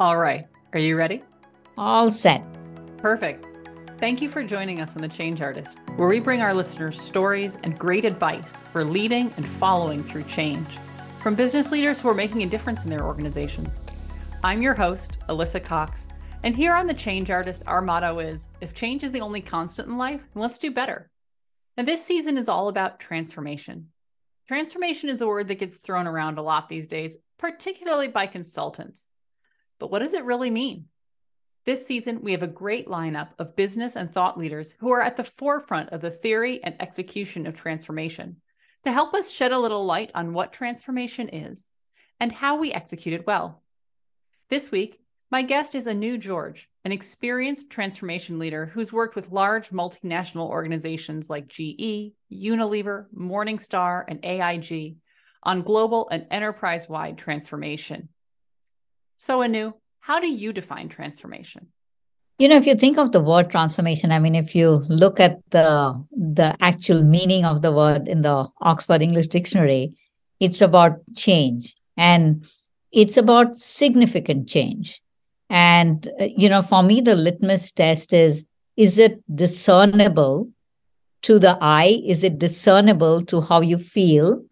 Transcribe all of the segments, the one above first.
All right. Are you ready? All set. Perfect. Thank you for joining us on The Change Artist, where we bring our listeners stories and great advice for leading and following through change from business leaders who are making a difference in their organizations. I'm your host, Alyssa Cox, and here on The Change Artist, our motto is if change is the only constant in life, let's do better. And this season is all about transformation. Transformation is a word that gets thrown around a lot these days, particularly by consultants. But what does it really mean? This season, we have a great lineup of business and thought leaders who are at the forefront of the theory and execution of transformation to help us shed a little light on what transformation is and how we execute it well. This week, my guest is Anu George, an experienced transformation leader who's worked with large multinational organizations like GE, Unilever, Morningstar, and AIG on global and enterprise wide transformation. So, Anu, how do you define transformation? You know, if you think of the word transformation, I mean, if you look at the the actual meaning of the word in the Oxford English Dictionary, it's about change and it's about significant change. And you know, for me, the litmus test is: is it discernible to the eye? Is it discernible to how you feel?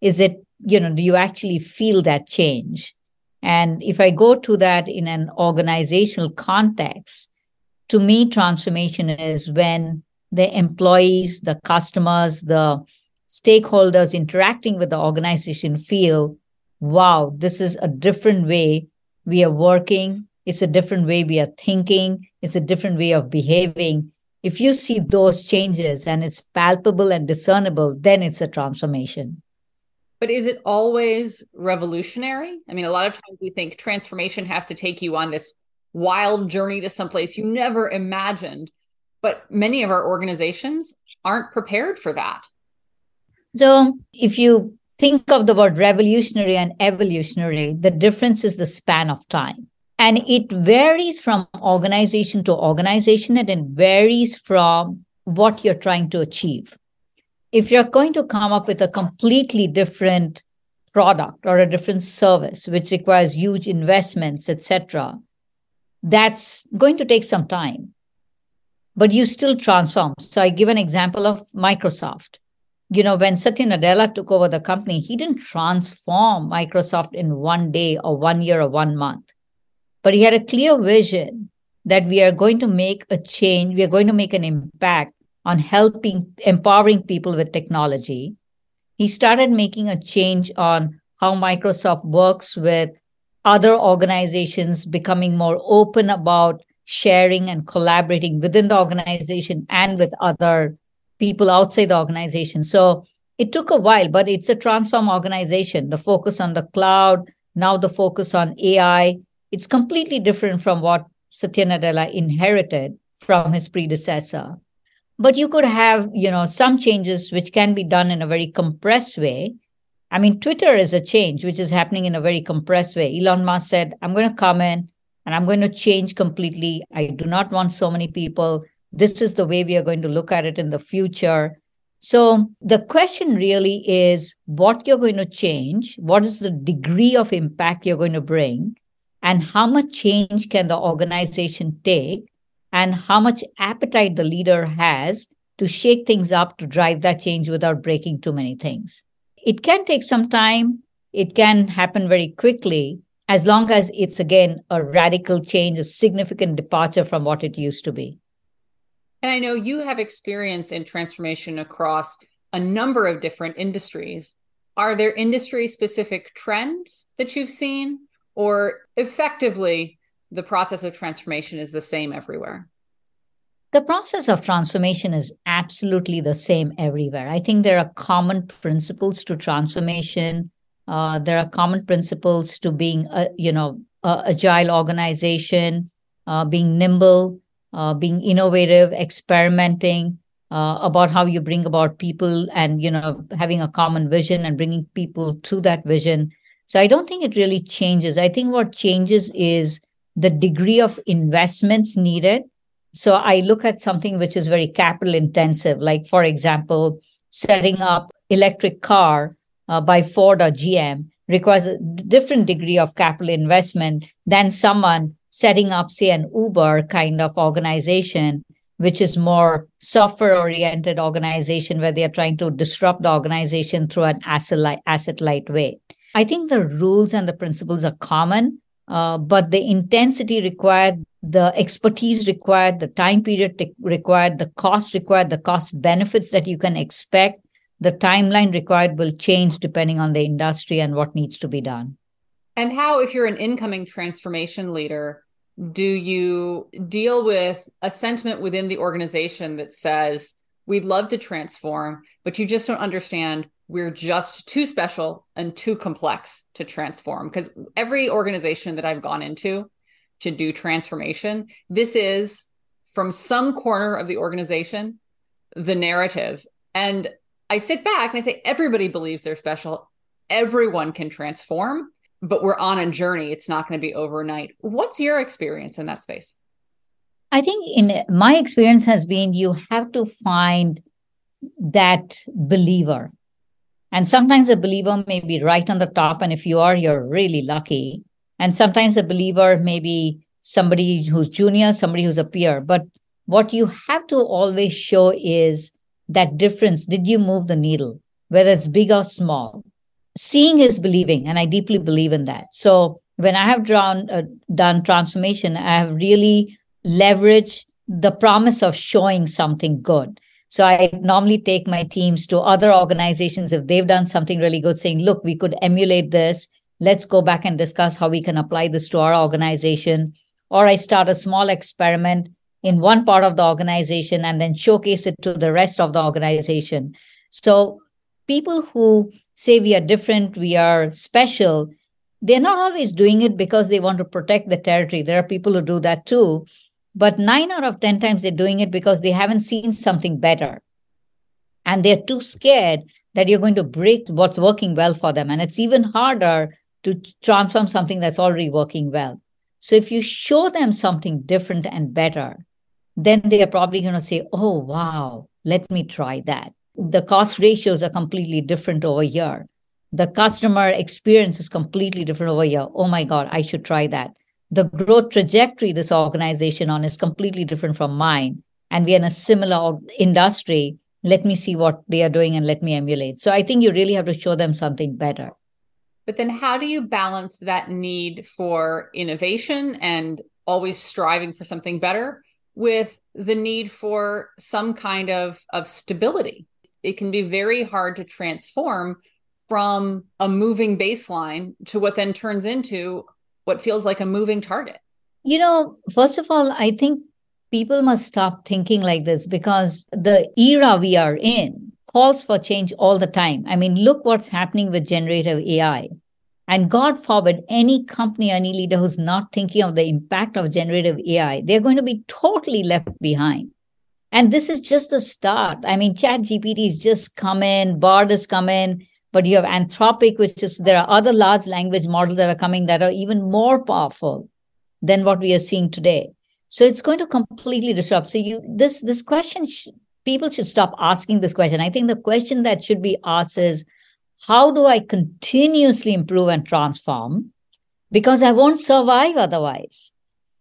Is it you know, do you actually feel that change? And if I go to that in an organizational context, to me, transformation is when the employees, the customers, the stakeholders interacting with the organization feel, wow, this is a different way we are working. It's a different way we are thinking. It's a different way of behaving. If you see those changes and it's palpable and discernible, then it's a transformation. But is it always revolutionary? I mean, a lot of times we think transformation has to take you on this wild journey to someplace you never imagined. But many of our organizations aren't prepared for that. So if you think of the word revolutionary and evolutionary, the difference is the span of time. And it varies from organization to organization and it varies from what you're trying to achieve if you're going to come up with a completely different product or a different service which requires huge investments etc that's going to take some time. But you still transform. So i give an example of microsoft. You know when satya nadella took over the company he didn't transform microsoft in one day or one year or one month. But he had a clear vision that we are going to make a change we are going to make an impact on helping, empowering people with technology. He started making a change on how Microsoft works with other organizations, becoming more open about sharing and collaborating within the organization and with other people outside the organization. So it took a while, but it's a transform organization. The focus on the cloud, now the focus on AI. It's completely different from what Satya Nadella inherited from his predecessor but you could have you know some changes which can be done in a very compressed way. I mean twitter is a change which is happening in a very compressed way. Elon musk said i'm going to come in and i'm going to change completely. I do not want so many people. This is the way we are going to look at it in the future. So the question really is what you're going to change what is the degree of impact you're going to bring and how much change can the organization take and how much appetite the leader has to shake things up to drive that change without breaking too many things. It can take some time, it can happen very quickly, as long as it's again a radical change, a significant departure from what it used to be. And I know you have experience in transformation across a number of different industries. Are there industry specific trends that you've seen? Or effectively, the process of transformation is the same everywhere? The process of transformation is absolutely the same everywhere. I think there are common principles to transformation. Uh, there are common principles to being, a, you know, a agile organization, uh, being nimble, uh, being innovative, experimenting uh, about how you bring about people, and you know, having a common vision and bringing people to that vision. So I don't think it really changes. I think what changes is the degree of investments needed. So I look at something which is very capital intensive, like, for example, setting up electric car uh, by Ford or GM. requires a different degree of capital investment than someone setting up, say, an Uber kind of organization, which is more software oriented organization where they are trying to disrupt the organization through an asset light, asset light way. I think the rules and the principles are common, uh, but the intensity required, the expertise required, the time period required, the cost required, the cost benefits that you can expect, the timeline required will change depending on the industry and what needs to be done. And how, if you're an incoming transformation leader, do you deal with a sentiment within the organization that says, we'd love to transform, but you just don't understand we're just too special and too complex to transform? Because every organization that I've gone into to do transformation, this is from some corner of the organization the narrative. And I sit back and I say, everybody believes they're special. Everyone can transform, but we're on a journey. It's not going to be overnight. What's your experience in that space? I think in my experience has been you have to find that believer. And sometimes a believer may be right on the top. And if you are, you're really lucky. And sometimes a believer may be somebody who's junior, somebody who's a peer. But what you have to always show is that difference did you move the needle whether it's big or small seeing is believing and i deeply believe in that so when i have drawn uh, done transformation i have really leveraged the promise of showing something good so i normally take my teams to other organizations if they've done something really good saying look we could emulate this let's go back and discuss how we can apply this to our organization or i start a small experiment in one part of the organization and then showcase it to the rest of the organization. So people who say we are different, we are special, they're not always doing it because they want to protect the territory. There are people who do that too. But nine out of 10 times they're doing it because they haven't seen something better. And they're too scared that you're going to break what's working well for them. And it's even harder to transform something that's already working well. So if you show them something different and better, then they are probably going to say, oh, wow, let me try that. The cost ratios are completely different over here. The customer experience is completely different over here. Oh my God, I should try that. The growth trajectory this organization on is completely different from mine. And we're in a similar industry. Let me see what they are doing and let me emulate. So I think you really have to show them something better. But then how do you balance that need for innovation and always striving for something better with the need for some kind of, of stability. It can be very hard to transform from a moving baseline to what then turns into what feels like a moving target. You know, first of all, I think people must stop thinking like this because the era we are in calls for change all the time. I mean, look what's happening with generative AI. And God forbid any company, any leader who's not thinking of the impact of generative AI, they're going to be totally left behind. And this is just the start. I mean, Chat GPT just come in, Bard has come in, but you have Anthropic, which is there are other large language models that are coming that are even more powerful than what we are seeing today. So it's going to completely disrupt. So you this this question sh- people should stop asking this question. I think the question that should be asked is how do I continuously improve and transform? Because I won't survive otherwise.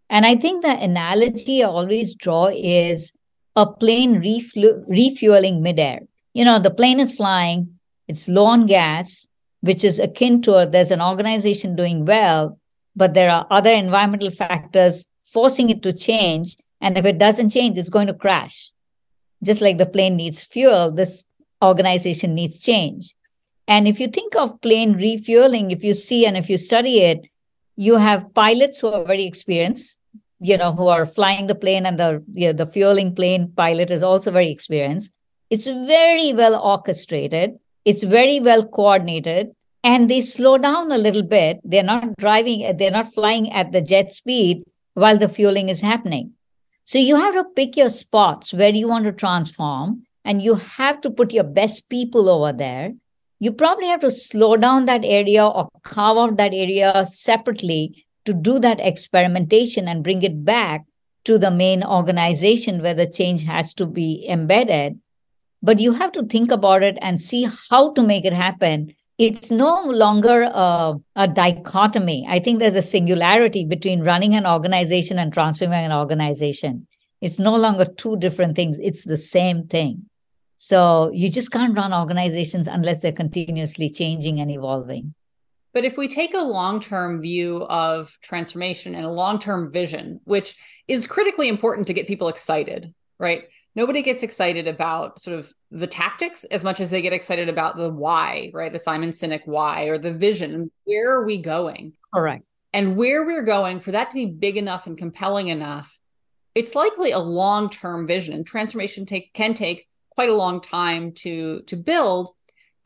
And I think the analogy I always draw is a plane refu- refueling midair. You know, the plane is flying, it's low on gas, which is akin to a, there's an organization doing well, but there are other environmental factors forcing it to change. And if it doesn't change, it's going to crash. Just like the plane needs fuel, this organization needs change. And if you think of plane refueling, if you see and if you study it, you have pilots who are very experienced, you know, who are flying the plane, and the you know, the fueling plane pilot is also very experienced. It's very well orchestrated. It's very well coordinated, and they slow down a little bit. They're not driving. They're not flying at the jet speed while the fueling is happening. So you have to pick your spots where you want to transform, and you have to put your best people over there you probably have to slow down that area or carve out that area separately to do that experimentation and bring it back to the main organization where the change has to be embedded. But you have to think about it and see how to make it happen it's no longer a, dichotomy. I think there's a singularity between running an organization and transforming an organization. It's no longer two different things, it's the same thing. So you just can't run organizations unless they're continuously changing and evolving. But if we take a long term view of transformation and a long term vision, which is critically important to get people excited, right? Nobody gets excited about sort of the tactics as much as they get excited about the why, right? The Simon Sinek why or the vision. Where are we going? Correct. And where we're going, for that to be big enough and compelling enough, it's likely a long term vision. And transformation take, can take quite a long time to to build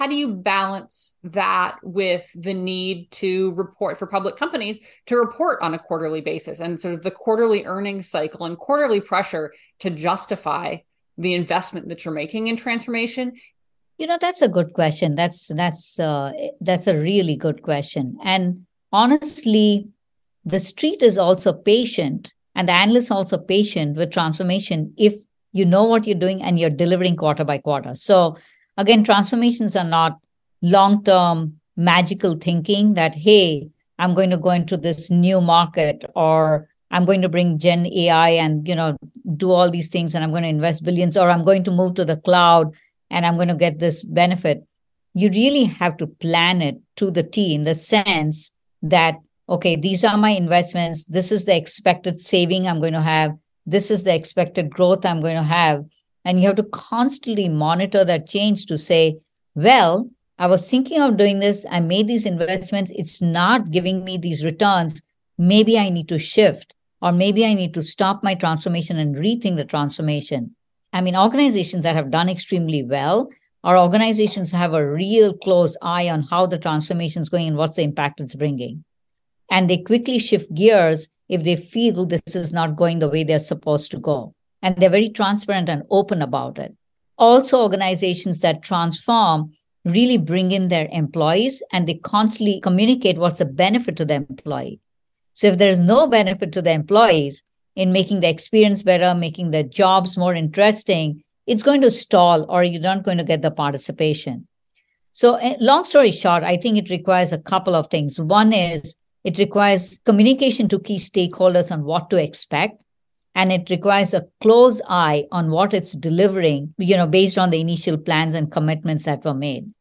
how do you balance that with the need to report for public companies to report on a quarterly basis and sort of the quarterly earnings cycle and quarterly pressure to justify the investment that you're making in transformation? You know that's a good question. That's that's uh, that's a really good question. And honestly the street is also patient and the analysts also patient with transformation if you know what you're doing and you're delivering quarter by quarter. So again transformations are not long term magical thinking that hey i'm going to go into this new market or i'm going to bring gen ai and you know do all these things and i'm going to invest billions or i'm going to move to the cloud and i'm going to get this benefit. You really have to plan it to the t in the sense that okay these are my investments. This is the expected saving i'm going to have. This is the expected growth I'm going to have. And you have to constantly monitor that change to say, well, I was thinking of doing this. I made these investments. It's not giving me these returns. Maybe I need to shift, or maybe I need to stop my transformation and rethink the transformation. I mean, organizations that have done extremely well are organizations have a real close eye on how the transformation is going and what's the impact it's bringing. And they quickly shift gears if they feel this is not going the way they're supposed to go. And they're very transparent and open about it. Also, organizations that transform really bring in their employees and they constantly communicate what's the benefit to the employee. So if there is no benefit to the employees in making the experience better, making the jobs more interesting, it's going to stall or you're not going to get the participation. So, eh, long story short, I think it requires a couple of things. One is it requires communication to key stakeholders on what to expect. And it requires a close eye on what it's delivering, you know, based on the initial plans and commitments that were made.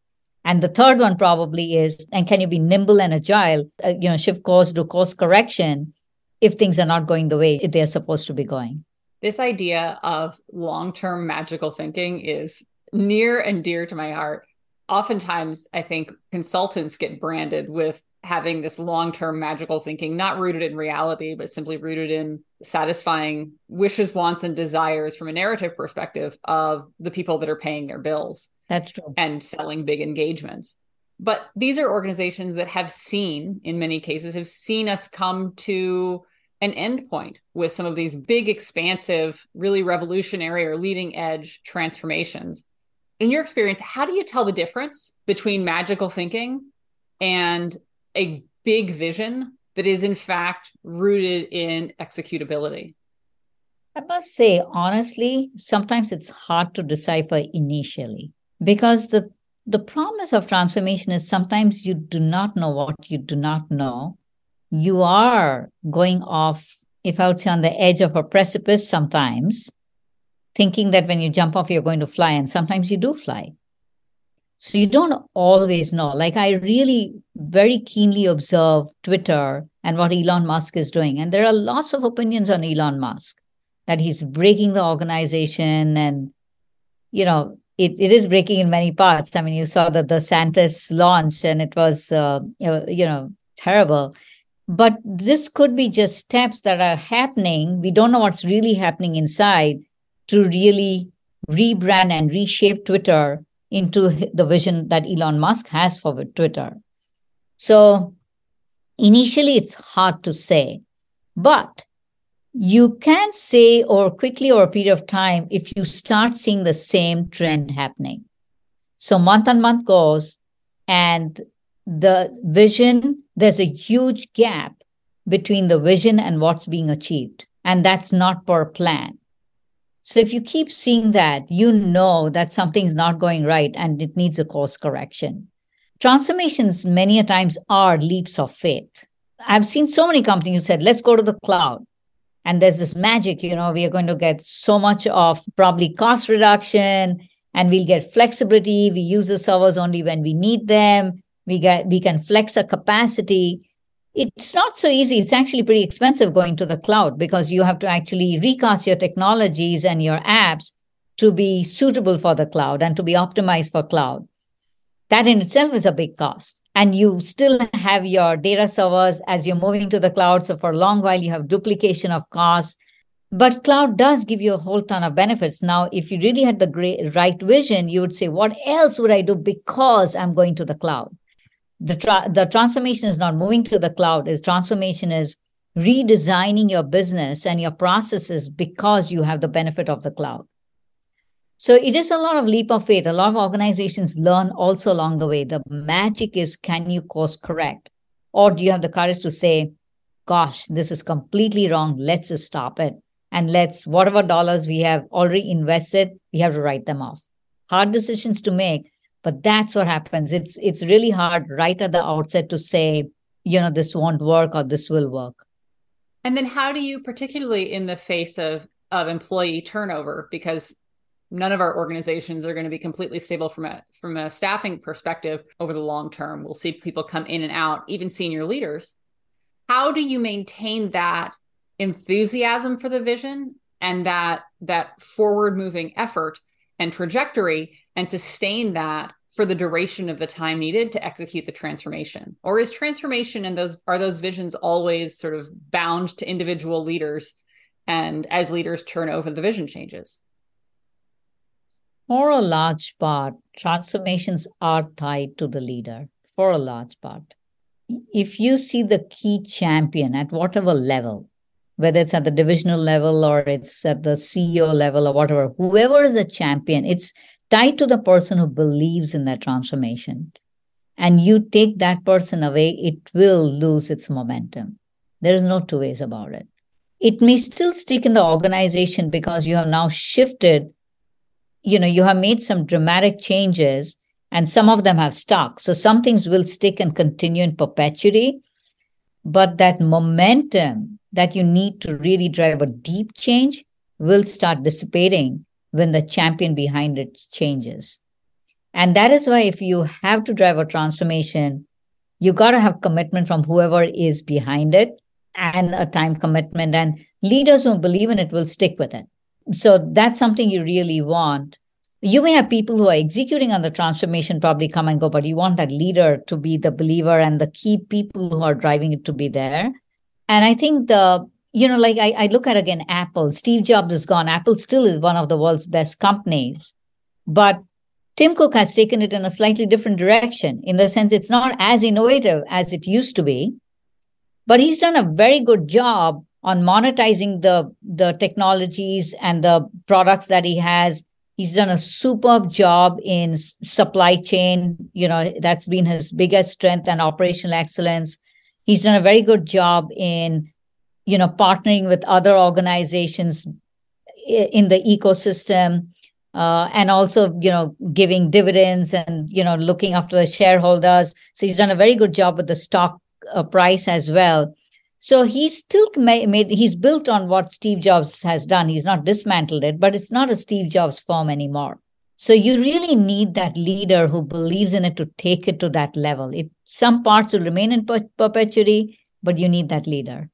And the third one probably is, and can you be nimble and agile, uh, you know, shift course, do course correction if things are not going the way they're supposed to be going. This idea of long term magical thinking is near and dear to my heart. Oftentimes, I think consultants get branded with having this long-term magical thinking not rooted in reality but simply rooted in satisfying wishes wants and desires from a narrative perspective of the people that are paying their bills that's true. and selling big engagements. But these are organizations that have seen in many cases have seen us come to an endpoint with some of these big expansive really revolutionary or leading edge transformations. In your experience how do you tell the difference between magical thinking and a big vision that is in fact rooted in executability? I must say, honestly, sometimes it's hard to decipher initially because the the promise of transformation is sometimes you do not know what you do not know. You are going off, if I would say, on the edge of a precipice sometimes, thinking that when you jump off, you're going to fly, and sometimes you do fly. So you don't always know. Like I really very keenly observe Twitter and what Elon Musk is doing. And there are lots of opinions on Elon Musk that he's breaking the organization and, you know, it, it is breaking in many parts. I mean, you saw that the DeSantis launch and it was, uh, you know, terrible. But this could be just steps that are happening. We don't know what's really happening inside to really rebrand and reshape Twitter into the vision that Elon Musk has for Twitter. So initially, it's hard to say, but you can say, or quickly or a period of time, if you start seeing the same trend happening. So month on month goes, and the vision, there's a huge gap between the vision and what's being achieved. And that's not per plan. So if you keep seeing that, you know that something's not going right and it needs a course correction. transformations many a times are leaps of faith. I've seen so many companies who said, let's go to the cloud. And there's this magic, you know, we are going to get so much of probably cost reduction and we'll get flexibility. We use the servers only when we need them. We get we can flex our capacity. It's not so easy. It's actually pretty expensive going to the cloud because you have to actually recast your technologies and your apps to be suitable for the cloud and to be optimized for cloud. That in itself is a big cost. And you still have your data servers as you're moving to the cloud. So for a long while, you have duplication of costs. But cloud does give you a whole ton of benefits. Now, if you really had the great, right vision, you would say, what else would I do because I'm going to the cloud? The, tra- the transformation is not moving to the cloud. Is transformation is redesigning your business and your processes because you have the benefit of the cloud. So it is a lot of leap of faith. A lot of organizations learn also along the way. The magic is can you course correct? Or do you have the courage to say, gosh, this is completely wrong. Let's just stop it. And let's, whatever dollars we have already invested, we have to write them off. Hard decisions to make, but that's what happens. It's it's really hard right at the outset to say, you know, this won't work or this will work. And then how do you, particularly in the face of of employee turnover, because none of our organizations are going to be completely stable from a from a staffing perspective over the long term we'll see people come in and out even senior leaders how do you maintain that enthusiasm for the vision and that that forward moving effort and trajectory and sustain that for the duration of the time needed to execute the transformation or is transformation and those are those visions always sort of bound to individual leaders and as leaders turn over the vision changes for a large part, transformations are tied to the leader, for a large part. If you see the key champion at whatever level, whether it's at the divisional level or it's at the CEO level or whatever, whoever is a champion, it's tied to the person who believes in that transformation. And you take that person away, it will lose its momentum. There is no two ways about it. It may still stick in the organization because you have now shifted you know you have made some dramatic changes and some of them have stuck so some things will stick and continue in perpetuity but that momentum that you need to really drive a deep change will start dissipating when the champion behind it changes and that is why if you have to drive a transformation you got to have commitment from whoever is behind it and a time commitment and leaders who believe in it will stick with it so that's something you really want. You may have people who are executing on the transformation probably come and go, but you want that leader to be the believer and the key people who are driving it to be there. And I think the, you know, like I, I look at again Apple, Steve Jobs is gone. Apple still is one of the world's best companies. But Tim Cook has taken it in a slightly different direction in the sense it's not as innovative as it used to be, but he's done a very good job on monetizing the the technologies and the products that he has he's done a superb job in supply chain you know that's been his biggest strength and operational excellence he's done a very good job in you know partnering with other organizations in the ecosystem uh, and also you know giving dividends and you know looking after the shareholders so he's done a very good job with the stock uh, price as well so he's still made, he's built on what Steve Jobs has done. He's not dismantled it, but it's not a Steve Jobs form anymore. So you really need that leader who believes in it to take it to that level. It, some parts will remain in per- perpetuity, but you need that leader.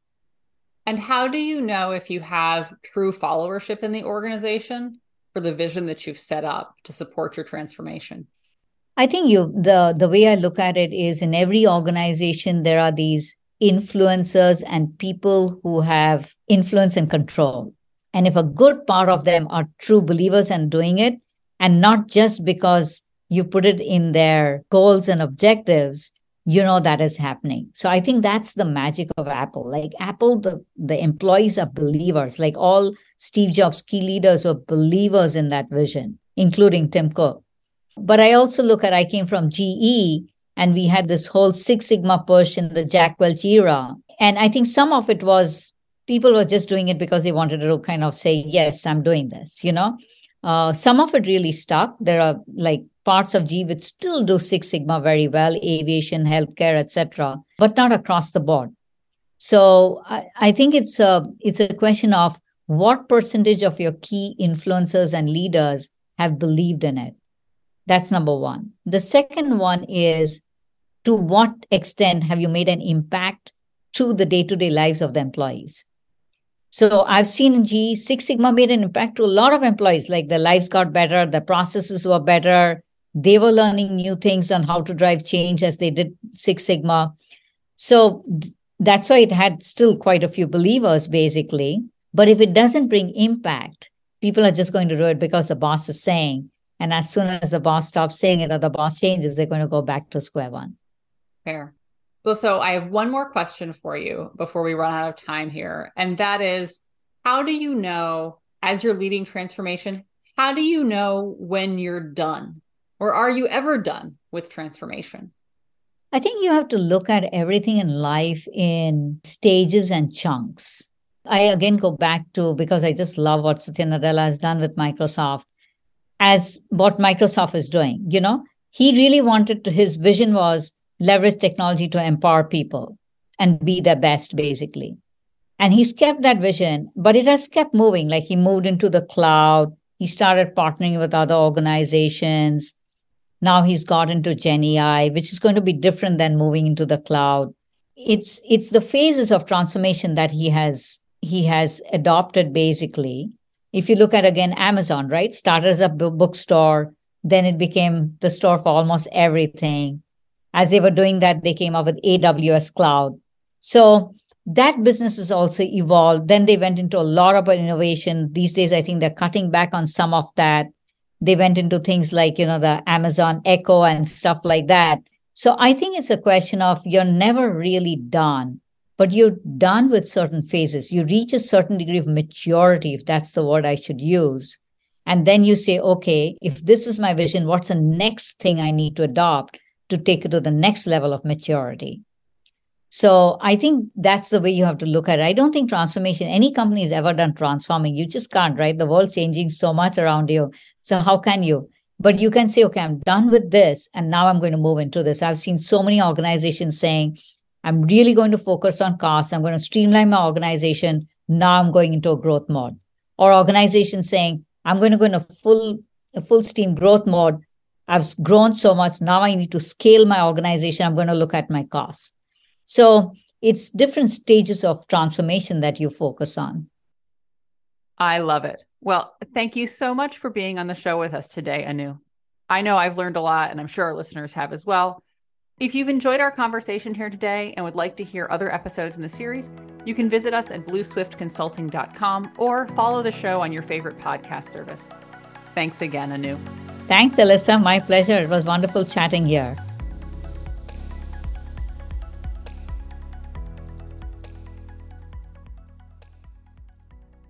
And how do you know if you have true followership in the organization for the vision that you've set up to support your transformation? I think you the the way I look at it is in every organization there are these influencers and people who have influence and control. And if a good part of them are true believers and doing it, and not just because you put it in their goals and objectives, you know that is happening. So I think that's the magic of Apple. Like Apple, the, the employees are believers, like all Steve Jobs key leaders were believers in that vision, including Tim Cook. But I also look at, I came from GE and we had this whole Six Sigma push in the Jack Welch era. And I think some of it was people were just doing it because they wanted to kind of say, yes, I'm doing this, you know? Uh, some of it really stuck. There are like parts of GE which still do Six Sigma very well, aviation, healthcare, etc., but not across the board. So I, I think it's a it's a question of what percentage of your key influencers and leaders have believed in it. That's number one. The second one is to what extent have you made an impact to the day to day lives of the employees? So I've seen in GE Six Sigma made an impact to a lot of employees, like their lives got better, the processes were better, they were learning new things on how to drive change as they did Six Sigma. So that's why it had still quite a few believers, basically. But if it doesn't bring impact, people are just going to do it because the boss is saying. And as soon as the boss stops saying it or the boss changes, they're going to go back to square one. Fair. Well, so I have one more question for you before we run out of time here. And that is how do you know, as you're leading transformation, how do you know when you're done? Or are you ever done with transformation? I think you have to look at everything in life in stages and chunks. I again go back to because I just love what Satya Nadella has done with Microsoft as what Microsoft is doing. You know, he really wanted to, his vision was leverage technology to empower people and be their best, basically. And he's kept that vision, but it has kept moving. Like he moved into the cloud, he started partnering with other organizations. Now he's got into Gen AI, which is going to be different than moving into the cloud. It's it's the phases of transformation that he has he has adopted basically. If you look at again Amazon, right? Started as a bookstore, then it became the store for almost everything. As they were doing that, they came up with AWS Cloud. So that business has also evolved. Then they went into a lot of innovation. These days, I think they're cutting back on some of that they went into things like you know the amazon echo and stuff like that so i think it's a question of you're never really done but you're done with certain phases you reach a certain degree of maturity if that's the word i should use and then you say okay if this is my vision what's the next thing i need to adopt to take it to the next level of maturity so I think that's the way you have to look at it. I don't think transformation, any company has ever done transforming. You just can't, right? The world's changing so much around you. So how can you? But you can say, okay, I'm done with this. And now I'm going to move into this. I've seen so many organizations saying, I'm really going to focus on costs. I'm going to streamline my organization. Now I'm going into a growth mode. Or organizations saying, I'm going to go into full, full steam growth mode. I've grown so much. Now I need to scale my organization. I'm going to look at my costs. So it's different stages of transformation that you focus on. I love it. Well, thank you so much for being on the show with us today, Anu. I know I've learned a lot, and I'm sure our listeners have as well. If you've enjoyed our conversation here today and would like to hear other episodes in the series, you can visit us at blueswiftconsulting.com or follow the show on your favorite podcast service. Thanks again, Anu. Thanks, Alyssa. My pleasure. It was wonderful chatting here.